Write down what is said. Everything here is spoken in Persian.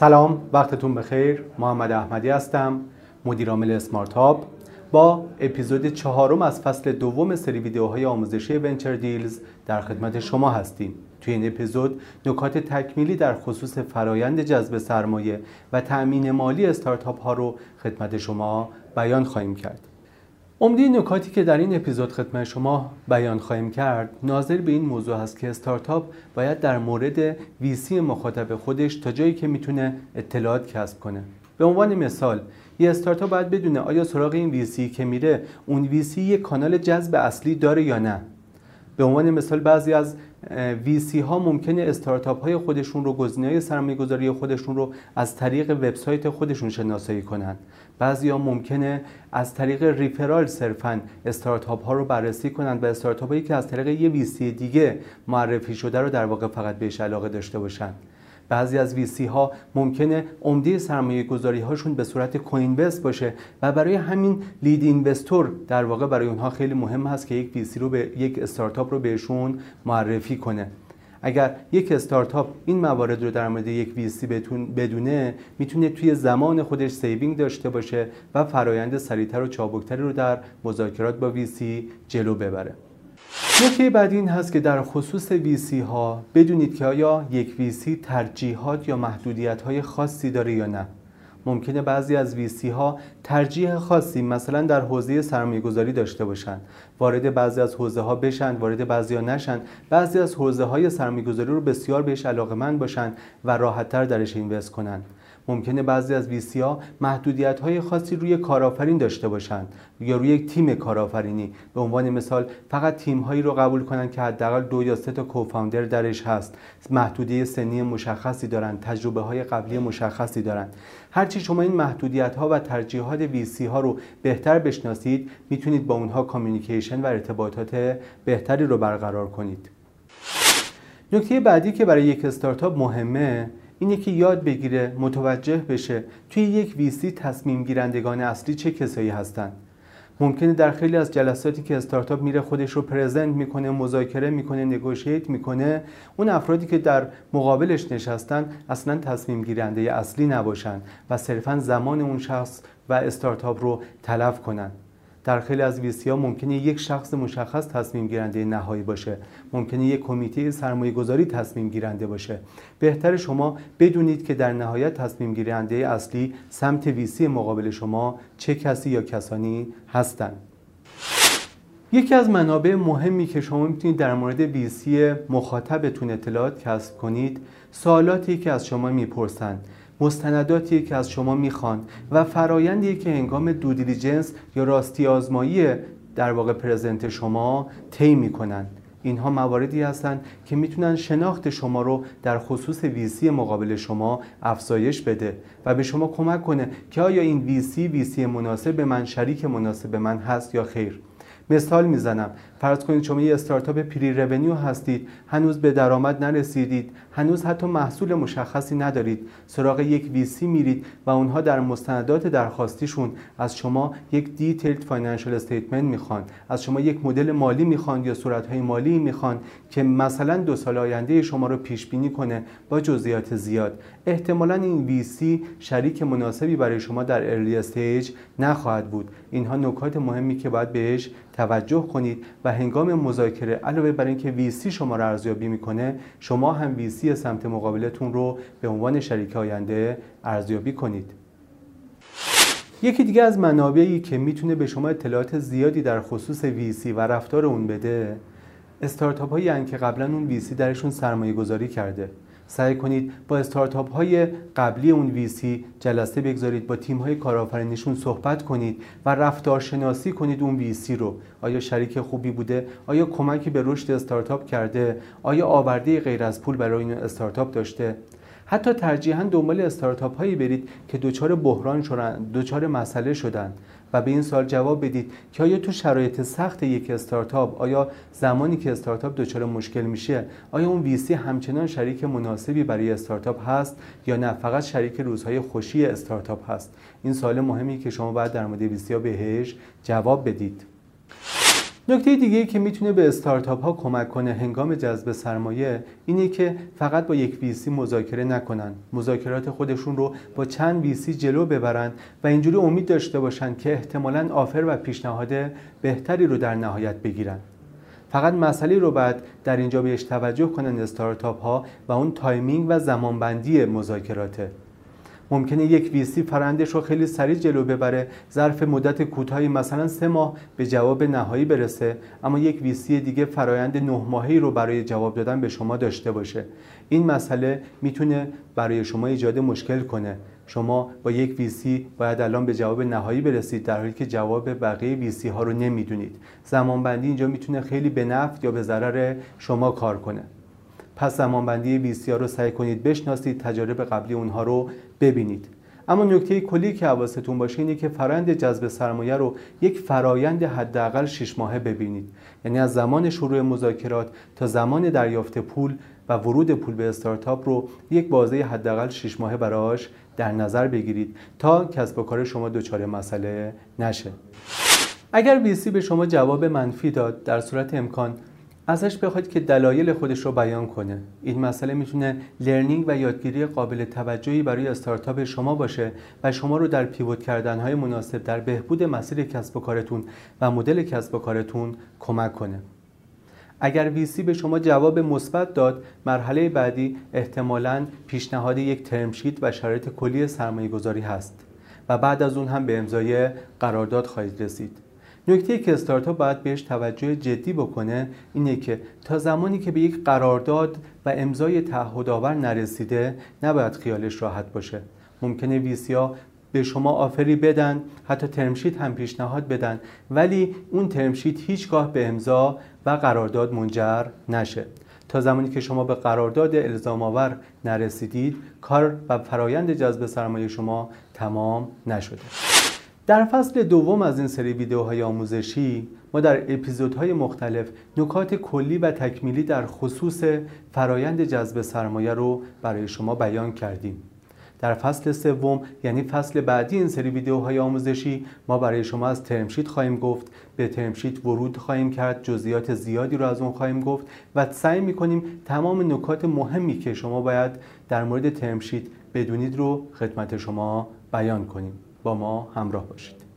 سلام وقتتون بخیر. محمد احمدی هستم مدیر عامل اسمارت هاب. با اپیزود چهارم از فصل دوم سری ویدیوهای آموزشی ونچر دیلز در خدمت شما هستیم. توی این اپیزود نکات تکمیلی در خصوص فرایند جذب سرمایه و تأمین مالی استارتاپ ها رو خدمت شما بیان خواهیم کرد. امیدی نکاتی که در این اپیزود خدمت شما بیان خواهیم کرد ناظر به این موضوع هست که استارتاپ باید در مورد ویسی مخاطب خودش تا جایی که می‌تونه اطلاعات کسب کنه. به عنوان مثال یه استارتاپ باید بدونه آیا سراغ این ویسی که میره اون ویسی یک کانال جذب اصلی داره یا نه. به عنوان مثال بعضی از ویسی ها ممکنه استارتاپ های خودشون رو گزینه های سرمایه گذاری خودشون رو از طریق وبسایت خودشون شناسایی کنند بعضی ها ممکنه از طریق ریفرال صرفا استارتاپ ها رو بررسی کنند و استارتاپ هایی که از طریق یه ویسی دیگه معرفی شده رو در واقع فقط بهش علاقه داشته باشند بعضی از VC ها ممکنه عمده سرمایه گذاری هاشون به صورت co-invest باشه و برای همین lead investor در واقع برای اونها خیلی مهم هست که یک VC رو به یک استارتاپ رو بهشون معرفی کنه. اگر یک استارتاپ این موارد رو در مورد یک ویسی بدونه می‌تونه توی زمان خودش saving داشته باشه و فرایند سریعتر و چابکتری رو در مذاکرات با ویسی جلو ببره. نکته بعدی این هست که در خصوص ویسی ها بدونید که آیا یک ویسی ترجیحات یا محدودیت های خاصی داره یا نه. ممکنه بعضی از ویسی ها ترجیح خاصی مثلا در حوزه سرمایه گذاری داشته باشند. وارد بعضی از حوزه ها بشن وارد بعضی ها نشن. بعضی از حوزه های سرمایه گذاری رو بسیار بهش علاقه باشن و راحتتر درش اینوست کنند ممکنه بعضی از ویسی ها محدودیت های خاصی روی کارآفرین داشته باشند یا روی یک تیم کارآفرینی. به عنوان مثال فقط تیم هایی رو قبول کنند که حداقل دو یا سه تا کوفاندر درش هست. محدودیت سنی مشخصی دارند تجربه های قبلی مشخصی دارند. هرچی شما این محدودیت ها و ترجیحات ویسی ها رو بهتر بشناسید می‌تونید با اونها کامیونیکیشن و ارتباطات بهتری رو برقرار کنید. نکته بعدی که برای یک استارتاپ مهمه اینه که یاد بگیره متوجه بشه توی یک ویسی تصمیم گیرندگان اصلی چه کسایی هستند. ممکنه در خیلی از جلساتی که استارتاپ میره خودش رو پرزنت می‌کنه مذاکره می‌کنه نگوشیت می‌کنه اون افرادی که در مقابلش نشستن اصلا تصمیم گیرنده اصلی نباشن و صرفا زمان اون شخص و استارتاپ رو تلف کنن. در خیلی از ویسی ها ممکنه یک شخص مشخص تصمیم گیرنده نهایی باشه. ممکنه یک کمیته سرمایه گذاری تصمیم گیرنده باشه. بهتر شما بدونید که در نهایت تصمیم گیرنده اصلی سمت ویسی مقابل شما چه کسی یا کسانی هستند. یکی از منابع مهمی که شما می‌تونید در مورد ویسی مخاطبتون اطلاعات کسب کنید سوالاتی که از شما می‌پرسند. مستنداتی که از شما می‌خوان و فرایندی که هنگام دو دیلیجنس یا راستی آزمایی در واقع پرزنت شما طی می‌کنن. اینها مواردی هستند که می‌تونن شناخت شما رو در خصوص VC مقابل شما افزایش بده و به شما کمک کنه که آیا این ویسی ویسی مناسب به من شریک مناسب به من هست یا خیر. مثال می‌زنم. فرض کنید شما یه استارتاپ pre-revenue هستید. هنوز به درآمد نرسیدید. هنوز حتی محصول مشخصی ندارید. سراغ یک VC میرید و اونها در مستندات درخواستیشون از شما یک detailed financial statement می‌خوان. از شما یک مدل مالی می‌خوان یا صورتهای مالی می‌خوان که مثلا دو سال آینده شما رو پیش بینی کنه با جزئیات زیاد. احتمالا این ویسی شریک مناسبی برای شما در ارلی استیج نخواهد بود. اینها نکات مهمی که باید بهش توجه کنید و هنگام مذاکره علاوه بر اینکه ویسی شما را ارزیابی می‌کنه شما هم ویسی سمت مقابلتون رو به عنوان شریک آینده ارزیابی کنید. یکی دیگه از منابعی که می‌تونه به شما اطلاعات زیادی در خصوص ویسی و رفتار اون بده استارتاپ هایی که قبلا اون ویسی درشون سرمایه گذاری کرده. سعی کنید با استارتاپ های قبلی اون ویسی جلسه بگذارید با تیم های کارآفرینیشون صحبت کنید و رفتار شناسی کنید اون ویسی رو. آیا شریک خوبی بوده؟ آیا کمکی به رشد استارتاپ کرده؟ آیا آورده غیر از پول برای این استارتاپ داشته؟ حتی ترجیحاً دنبال استارتاپ هایی برید که دچار بحران شدن دچار مسئله شدن. و به این سال جواب بدید که آیا تو شرایط سخت یک استارتاپ آیا زمانی که استارتاپ دچار مشکل میشه آیا اون ویسی همچنان شریک مناسبی برای استارتاپ هست یا نه؟ فقط شریک روزهای خوشی استارتاپ هست؟ این سال مهمی که شما باید در مورد ویسی بهش جواب بدید. نکته دیگه که می‌تونه به استارتاپ ها کمک کنه هنگام جذب سرمایه اینه که فقط با یک ویسی مذاکره نکنن. مذاکرات خودشون رو با چند ویسی جلو ببرن و اینجوری امید داشته باشن که احتمالا offer و پیشنهاد بهتری رو در نهایت بگیرن. فقط مسئله رو باید در اینجا بهش توجه کنن استارتاپ ها و اون timing و زمانبندی مذاکراته. ممکنه یک VC فرایندش رو خیلی سریع جلو ببره. ظرف مدت کوتاهی مثلا سه ماه به جواب نهایی برسه. اما یک VC دیگه فرایند نه ماهی رو برای جواب دادن به شما داشته باشه. این مسئله می‌تونه برای شما ایجاد مشکل کنه. شما با یک ویسی باید الان به جواب نهایی برسید در حالی که جواب بقیه ویسی ها رو نمی‌دونید. زمانبندی اینجا می‌تونه خیلی به نفع یا به ضرر شما کار کنه. پس زمانبندی ویسی ها رو سعی کنید بشناسید تجارب قبلی اونها رو ببینید. اما نکته کلی که حواستون باشه اینه که فرایند جذب سرمایه رو یک فرایند حداقل 6 ماهه ببینید. یعنی از زمان شروع مذاکرات تا زمان دریافت پول و ورود پول به استارتاپ رو یک بازه حداقل 6 ماهه براش در نظر بگیرید تا کسب و کار شما دچار مسئله نشه. اگر ویسی به شما جواب منفی داد در صورت امکان ازش بخواید که دلایل خودش رو بیان کنه. این مسئله می‌تونه لرنینگ و یادگیری قابل توجهی برای استارتاپ شما باشه و شما رو در پیوت کردن های مناسب در بهبود مسیر کسب و کارتون و مدل کسب و کارتون کمک کنه. اگر ویسی به شما جواب مثبت داد مرحله بعدی احتمالا پیشنهاد یک ترمشیت و شرایط کلی سرمایه گذاری هست و بعد از اون هم به امضای قرارداد خواهید رسید. نکته که استارتاپ باید بهش توجه جدی بکنه اینه که تا زمانی که به یک قرارداد و امضای تعهدآور نرسیده نباید خیالش راحت باشه. ممکنه ویسیا به شما آفری بدن حتی ترمشیت هم پیشنهاد بدن ولی اون ترمشیت هیچگاه به امضا و قرارداد منجر نشه. تا زمانی که شما به قرارداد الزام آور نرسیدید کار و فرایند جذب سرمایه شما تمام نشده. در فصل دوم از این سری ویدیوهای آموزشی ما در اپیزودهای مختلف نکات کلی و تکمیلی در خصوص فرایند جذب سرمایه رو برای شما بیان کردیم. در فصل سوم یعنی فصل بعدی این سری ویدیوهای آموزشی ما برای شما از ترمشیت خواهیم گفت به ترمشیت ورود خواهیم کرد جزئیات زیادی رو از اون خواهیم گفت و سعی می‌کنیم تمام نکات مهمی که شما باید در مورد ترمشیت بدونید رو خدمت شما بیان کنیم. با ما همراه باشید.